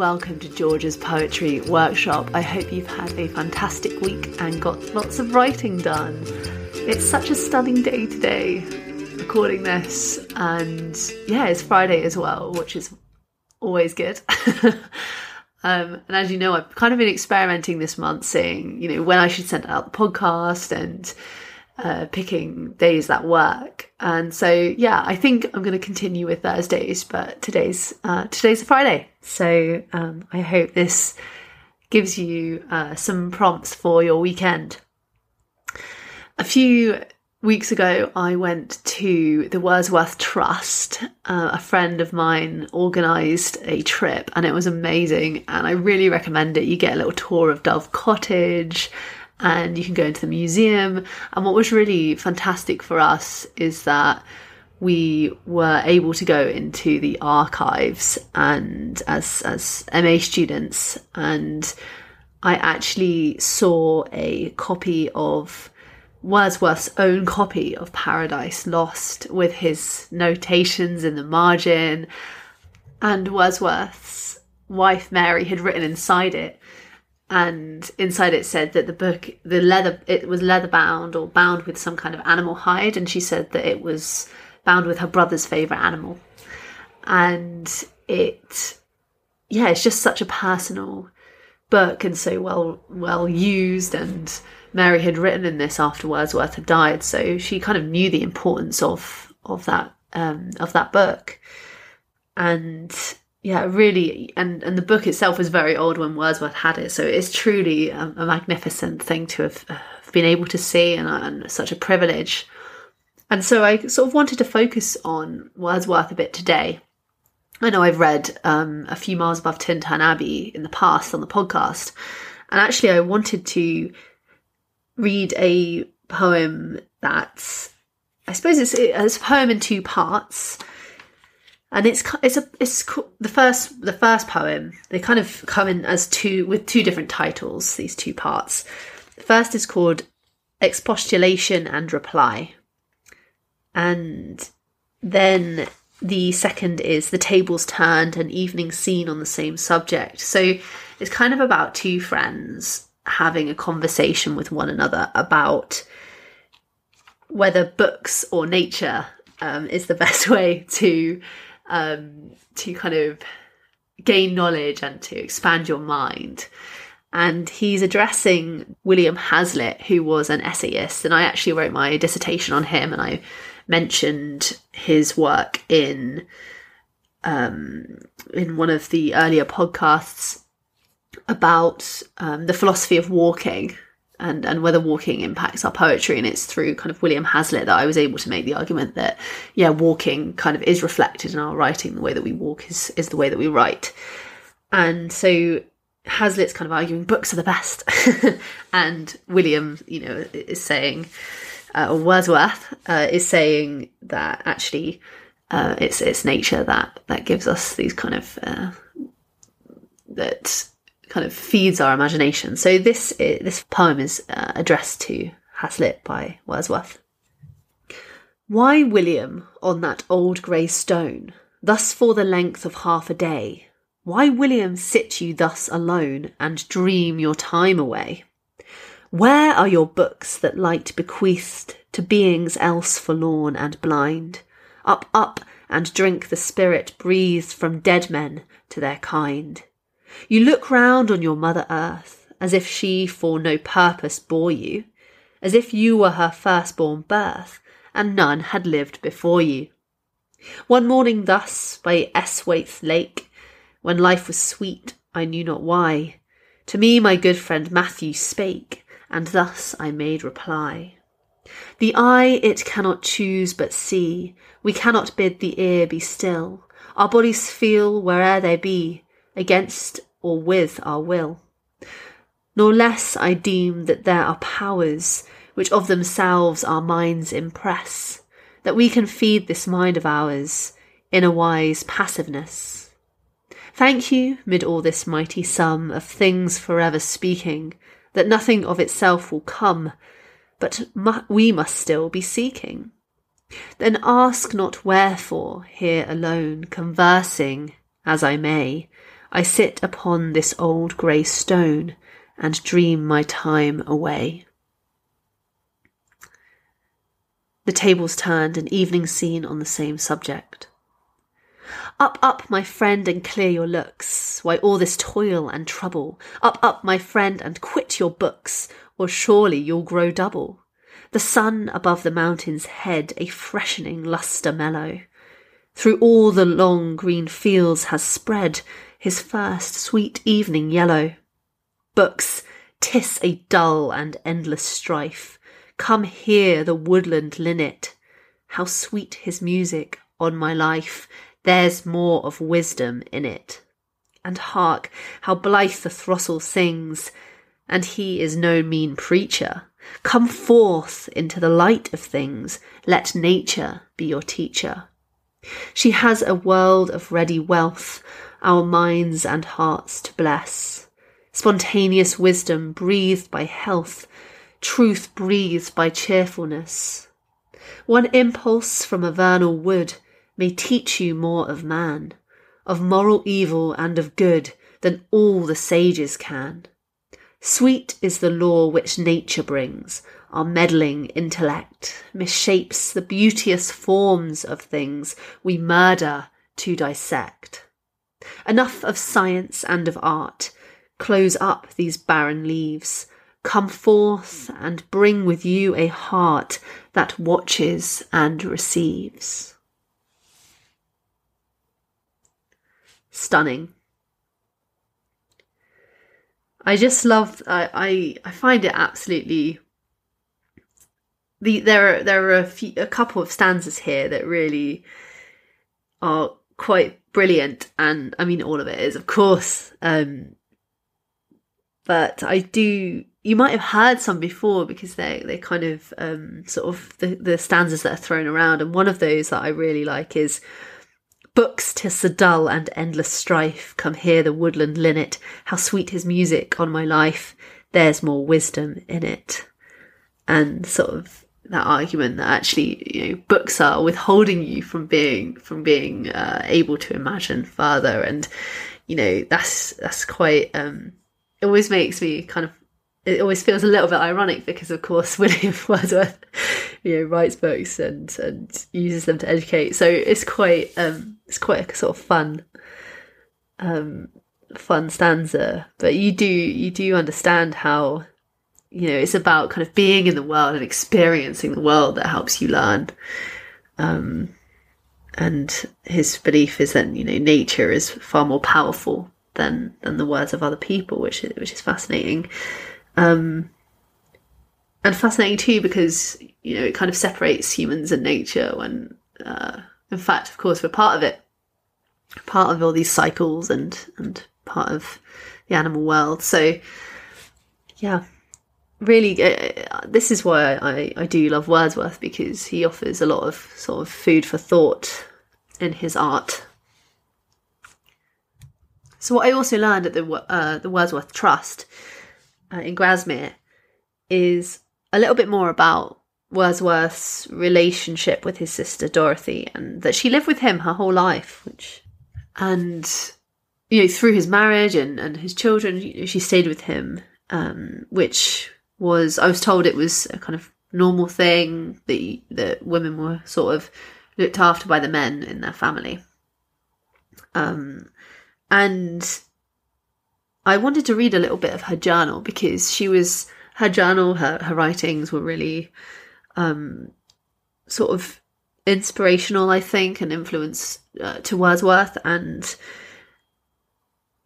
welcome to George's Poetry Workshop. I hope you've had a fantastic week and got lots of writing done. It's such a stunning day today, recording this, and yeah, it's Friday as well, which is always good. um, and as you know, I've kind of been experimenting this month, saying, you know, when I should send out the podcast and uh, picking days that work. And so, yeah, I think I'm going to continue with Thursdays, but today's uh, today's a Friday, so um, I hope this gives you uh, some prompts for your weekend. A few weeks ago, I went to the Wordsworth Trust. Uh, a friend of mine organised a trip, and it was amazing. And I really recommend it. You get a little tour of Dove Cottage and you can go into the museum. And what was really fantastic for us is that we were able to go into the archives and as as MA students and I actually saw a copy of Wordsworth's own copy of Paradise Lost with his notations in the margin and Wordsworth's wife Mary had written inside it and inside it said that the book the leather it was leather bound or bound with some kind of animal hide. And she said that it was bound with her brother's favorite animal. And it yeah it's just such a personal book and so well well used. And mary had written in this after wordsworth had died. So she kind of knew the importance of of that um of that book. And yeah, really, and and the book itself was very old when Wordsworth had it, so it's truly a, a magnificent thing to have, uh, been able to see, and, and, such a privilege. And so I sort of wanted to focus on Wordsworth a bit today. I know I've read um, a few miles above Tintern Abbey in the past on the podcast, and actually I wanted to read a poem that's, I suppose it's, it's a poem in two parts and it's it's a it's the first the first poem. They kind of come in as two with two different titles. These two parts. The first is called expostulation and reply, and then the second is the tables turned and evening scene on the same subject. So it's kind of about two friends having a conversation with one another about whether books or nature um, is the best way to um, to kind of gain knowledge and to expand your mind. And he's addressing William Hazlitt, who was an essayist. And I actually wrote my dissertation on him and I mentioned his work in um, in one of the earlier podcasts about um, the philosophy of walking and and whether walking impacts our poetry. And it's through kind of William Hazlitt that I was able to make the argument that yeah walking kind of is reflected in our writing. The way that we walk is is the way that we write. And so Hazlitt's kind of arguing books are the best. And William you know is saying uh, or Wordsworth uh, is saying that actually uh, it's it's nature that that gives us these kind of uh, that kind of feeds our imagination. So this this poem is uh, addressed to Hazlitt by Wordsworth. Why, William, on that old grey stone, thus for the length of half a day? Why, William, sit you thus alone and dream your time away? Where are your books that light bequeathed to beings else forlorn and blind? Up, up, and drink the spirit breathed from dead men to their kind. You look round on your mother earth, as if she for no purpose bore you, as if you were her firstborn birth, and none had lived before you. One morning thus, by Esthwaite Lake, when life was sweet, I knew not why, to me my good friend Matthew spake, and thus I made reply. The eye it cannot choose but see, we cannot bid the ear be still, our bodies feel where'er they be, against or with our will. Nor less I deem that there are powers which of themselves our minds impress, that we can feed this mind of ours in a wise passiveness. Thank you, mid all this mighty sum of things forever speaking, that nothing of itself will come, but mu- we must still be seeking. Then ask not wherefore, here alone, conversing, as I may, I sit upon this old grey stone and dream my time away. The tables turned, an evening scene on the same subject. Up, up, my friend, and clear your looks. Why all this toil and trouble? Up, up, my friend, and quit your books, or surely you'll grow double. The sun above the mountain's head, a freshening lustre mellow, through all the long green fields has spread his first sweet evening yellow. Books, tis a dull and endless strife. Come hear the woodland linnet. How sweet his music on my life. There's more of wisdom in it. And hark, how blithe the throstle sings. And he is no mean preacher. Come forth into the light of things. Let nature be your teacher. She has a world of ready wealth, our minds and hearts to bless. Spontaneous wisdom breathed by health, truth breathed by cheerfulness. One impulse from a vernal wood may teach you more of man, of moral evil and of good than all the sages can. Sweet is the law which nature brings, our meddling intellect misshapes the beauteous forms of things we murder to dissect. Enough of science and of art. Close up these barren leaves. Come forth and bring with you a heart that watches and receives. Stunning. I just love. I, I I find it absolutely the there are there are a few a couple of stanzas here that really are quite brilliant and I mean all of it is of course um but I do you might have heard some before because they they kind of um sort of the, the stanzas that are thrown around and one of those that I really like is Books tis a dull and endless strife. Come here the woodland linnet. How sweet his music on my life. There's more wisdom in it. And sort of that argument that actually you know books are withholding you from being from being uh, able to imagine further. And you know that's that's quite um it always makes me kind of it always feels a little bit ironic because of course William Wordsworth you know writes books and and uses them to educate. So it's quite um it's quite a sort of fun um fun stanza. But you do you do understand how you know, it's about kind of being in the world and experiencing the world that helps you learn. Um, and his belief is that you know nature is far more powerful than than the words of other people, which is, which is fascinating. Um, and fascinating too because you know it kind of separates humans and nature when, uh, in fact, of course, we're part of it, part of all these cycles and and part of the animal world. So, yeah, really, uh, this is why I, I do love Wordsworth because he offers a lot of sort of food for thought in his art. So what I also learned at the uh, the Wordsworth Trust uh, in Grasmere is a little bit more about Wordsworth's relationship with his sister Dorothy, and that she lived with him her whole life, which and you know through his marriage and and his children, she stayed with him, um, which was I was told it was a kind of normal thing that that women were sort of looked after by the men in their family. Um, and I wanted to read a little bit of her journal because she was her journal, her her writings were really um, sort of inspirational, I think, and influence uh, to Wordsworth, and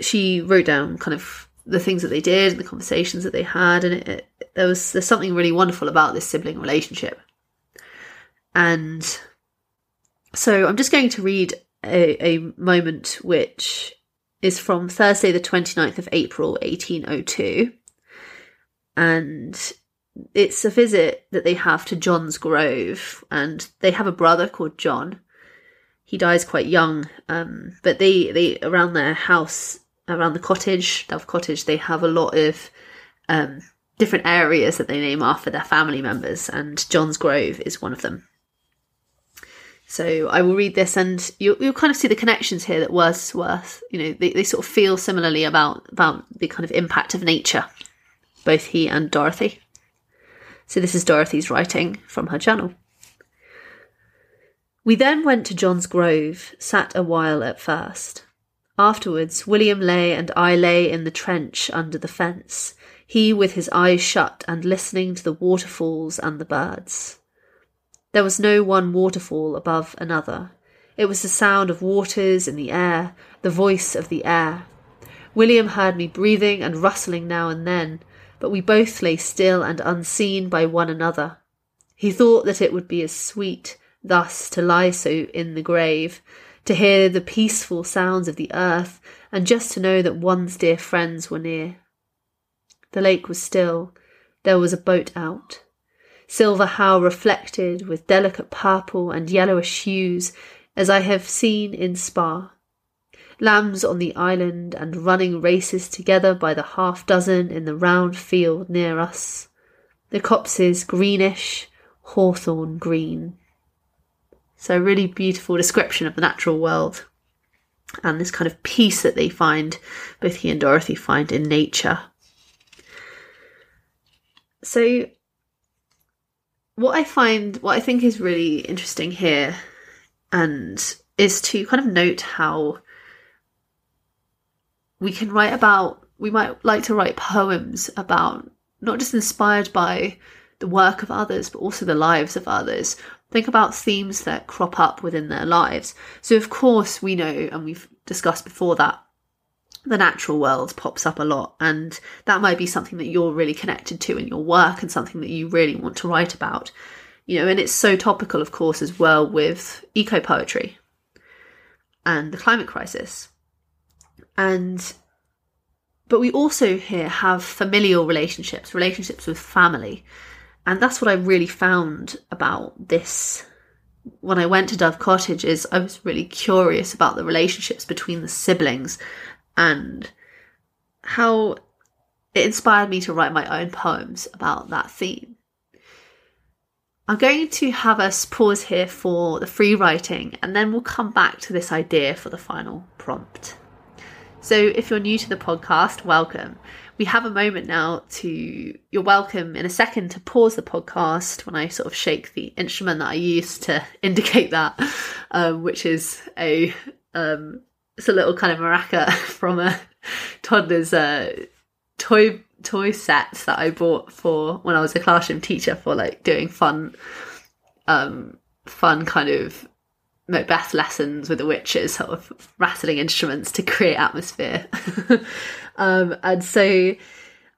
she wrote down kind of the things that they did and the conversations that they had, and it, it, there was there's something really wonderful about this sibling relationship. And so I'm just going to read a, a moment which is from Thursday, the 29th of April, 1802. And it's a visit that they have to John's Grove, and they have a brother called John. He dies quite young, um, but they, they around their house, around the cottage, Dove Cottage, they have a lot of um, different areas that they name after their family members, and John's Grove is one of them. So I will read this, and you'll, you'll kind of see the connections here that Wordsworth, you know, they, they sort of feel similarly about about the kind of impact of nature, both he and Dorothy. So this is Dorothy's writing from her journal. We then went to John's Grove, sat a while at first. Afterwards, William lay and I lay in the trench under the fence, he with his eyes shut and listening to the waterfalls and the birds. There was no one waterfall above another. It was the sound of waters in the air, the voice of the air. William heard me breathing and rustling now and then, but we both lay still and unseen by one another. He thought that it would be as sweet thus to lie so in the grave, to hear the peaceful sounds of the earth, and just to know that one's dear friends were near. The lake was still. There was a boat out. Silver How reflected with delicate purple and yellowish hues, as I have seen in Spar. Lambs on the island and running races together by the half dozen in the round field near us. The copses greenish, hawthorn green. So, a really beautiful description of the natural world and this kind of peace that they find, both he and Dorothy find in nature. So, what I find, what I think is really interesting here, and is to kind of note how we can write about, we might like to write poems about not just inspired by the work of others, but also the lives of others. Think about themes that crop up within their lives. So, of course, we know, and we've discussed before that the natural world pops up a lot, and that might be something that you're really connected to in your work and something that you really want to write about. You know, and it's so topical, of course, as well with eco poetry and the climate crisis. And but we also here have familial relationships, relationships with family. And that's what I really found about this when I went to Dove Cottage is I was really curious about the relationships between the siblings and how it inspired me to write my own poems about that theme. I'm going to have us pause here for the free writing and then we'll come back to this idea for the final prompt. So, if you're new to the podcast, welcome. We have a moment now to you're welcome in a second to pause the podcast when I sort of shake the instrument that I use to indicate that, um, which is a um, it's a little kind of maraca from a toddler's uh, toy toy sets that I bought for when I was a classroom teacher for like doing fun um fun kind of Macbeth lessons with the witches, sort of rattling instruments to create atmosphere. Um, and so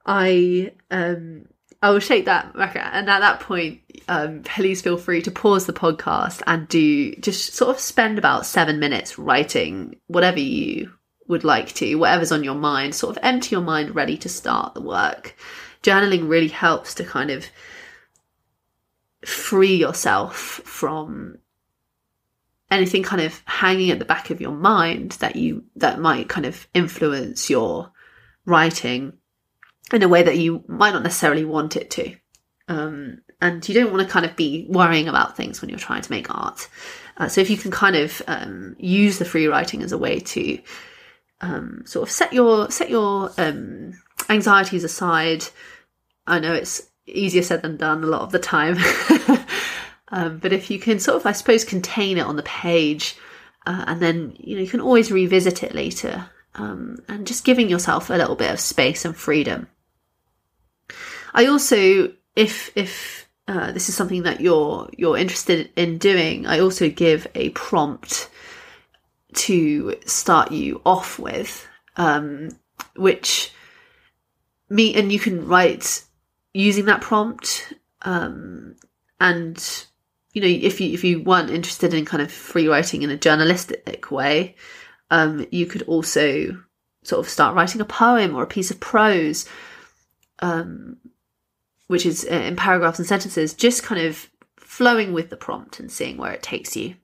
I um, I will shake that record. And at that point, um, please feel free to pause the podcast and do just sort of spend about seven minutes writing whatever you would like to, whatever's on your mind, sort of empty your mind ready to start the work. Journaling really helps to kind of free yourself from anything kind of hanging at the back of your mind that you that might kind of influence your writing in a way that you might not necessarily want it to. Um, and you don't want to kind of be worrying about things when you're trying to make art. Uh, so if you can kind of um, use the free writing as a way to um, sort of set your set your um, anxieties aside, I know it's easier said than done a lot of the time. Um, but if you can sort of, I suppose, contain it on the page, uh, and then you know you can always revisit it later um, and just giving yourself a little bit of space and freedom. I also, if if uh, this is something that you're you're interested in doing, I also give a prompt to start you off with, um, which me and you can write using that prompt, um, and you know if you if you weren't interested in kind of free writing in a journalistic way, um, you could also sort of start writing a poem or a piece of prose, um, which is uh, in paragraphs and sentences, just kind of flowing with the prompt and seeing where it takes you.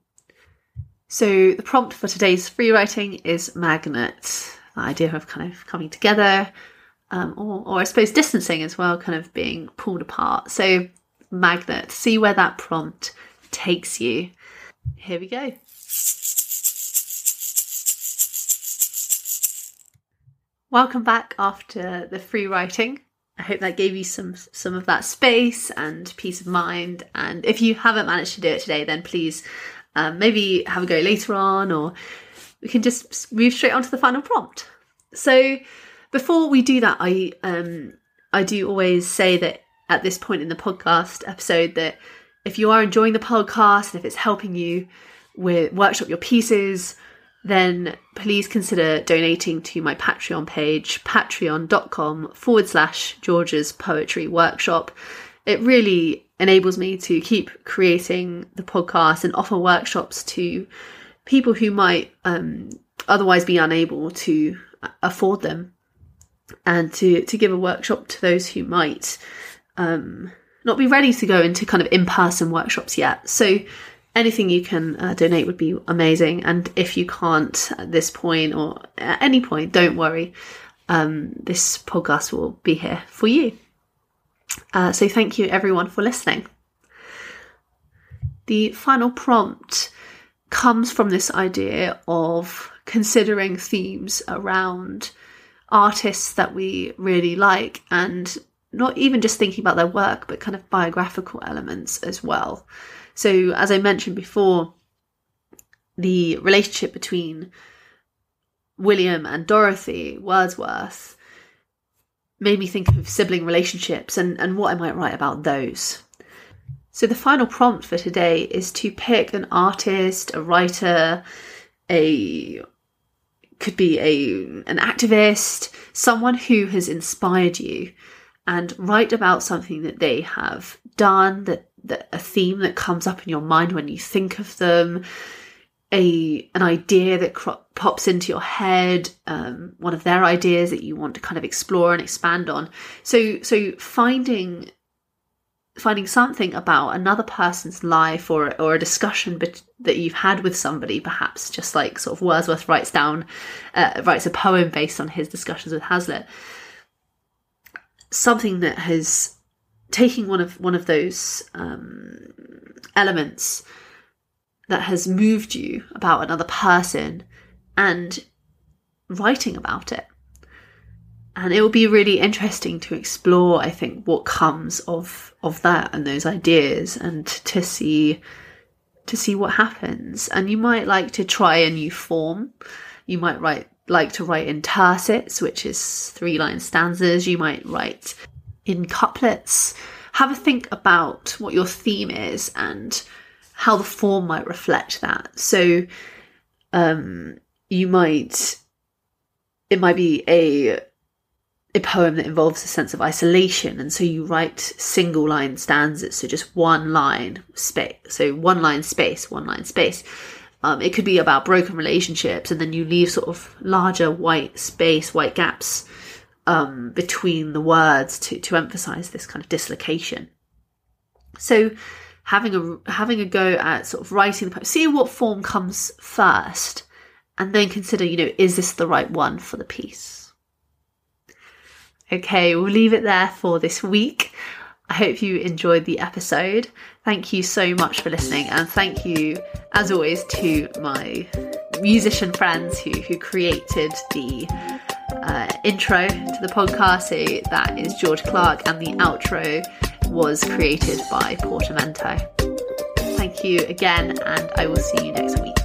So, the prompt for today's free writing is magnet. The idea of kind of coming together, um, or, or I suppose distancing as well, kind of being pulled apart. So, magnet, see where that prompt takes you. here we go. Welcome back after the free writing. I hope that gave you some some of that space and peace of mind. And if you haven't managed to do it today, then please um, maybe have a go later on, or we can just move straight on to the final prompt. So before we do that, I um, I do always say that at this point in the podcast episode that if you are enjoying the podcast and if it's helping you with workshop your pieces then please consider donating to my Patreon page, patreon.com forward slash George's Poetry Workshop. It really enables me to keep creating the podcast and offer workshops to people who might um, otherwise be unable to afford them and to, to give a workshop to those who might um, not be ready to go into kind of in person workshops yet. So anything you can uh, donate would be amazing. And if you can't at this point or at any point, don't worry. Um, this podcast will be here for you. Uh, so thank you everyone for listening. The final prompt comes from this idea of considering themes around artists that we really like and not even just thinking about their work, but kind of biographical elements as well. So, as I mentioned before, the relationship between William and Dorothy Wordsworth made me think of sibling relationships and, and what I might write about those. So, the final prompt for today is to pick an artist, a writer, a could be a an activist, someone who has inspired you, and write about something that they have done that that a theme that comes up in your mind when you think of them, a an idea that cro- pops into your head, um, one of their ideas that you want to kind of explore and expand on. So so finding finding something about another person's life or or a discussion that you've had with somebody, perhaps just like sort of Wordsworth writes down uh, writes a poem based on his discussions with Hazlitt. Something that has taking one of one of those um, elements that has moved you about another person and writing about it. And it will be really interesting to explore i think what comes of of that and those ideas and to see to see what happens. And you might like to try a new form. You might write like to write in tercets which is three line stanzas you might write in couplets. Have a think about what your theme is and how the form might reflect that. So, um, you might, it might be a a poem that involves a sense of isolation, and so you write single line stanzas, so just one line space, so one line space, one line space. Um, it could be about broken relationships, and then you leave sort of larger white space, white gaps um, between the words to to emphasize this kind of dislocation. So having a having a go at sort of writing the poem, see what form comes first, and then consider, you know, is this the right one for the piece? Okay, we'll leave it there for this week. I hope you enjoyed the episode. Thank you so much for listening, and thank you, as always, to my musician friends who who created the uh, intro to the podcast. So that is George Clarke, and the outro was created by Portamento. Thank you again, and I will see you next week.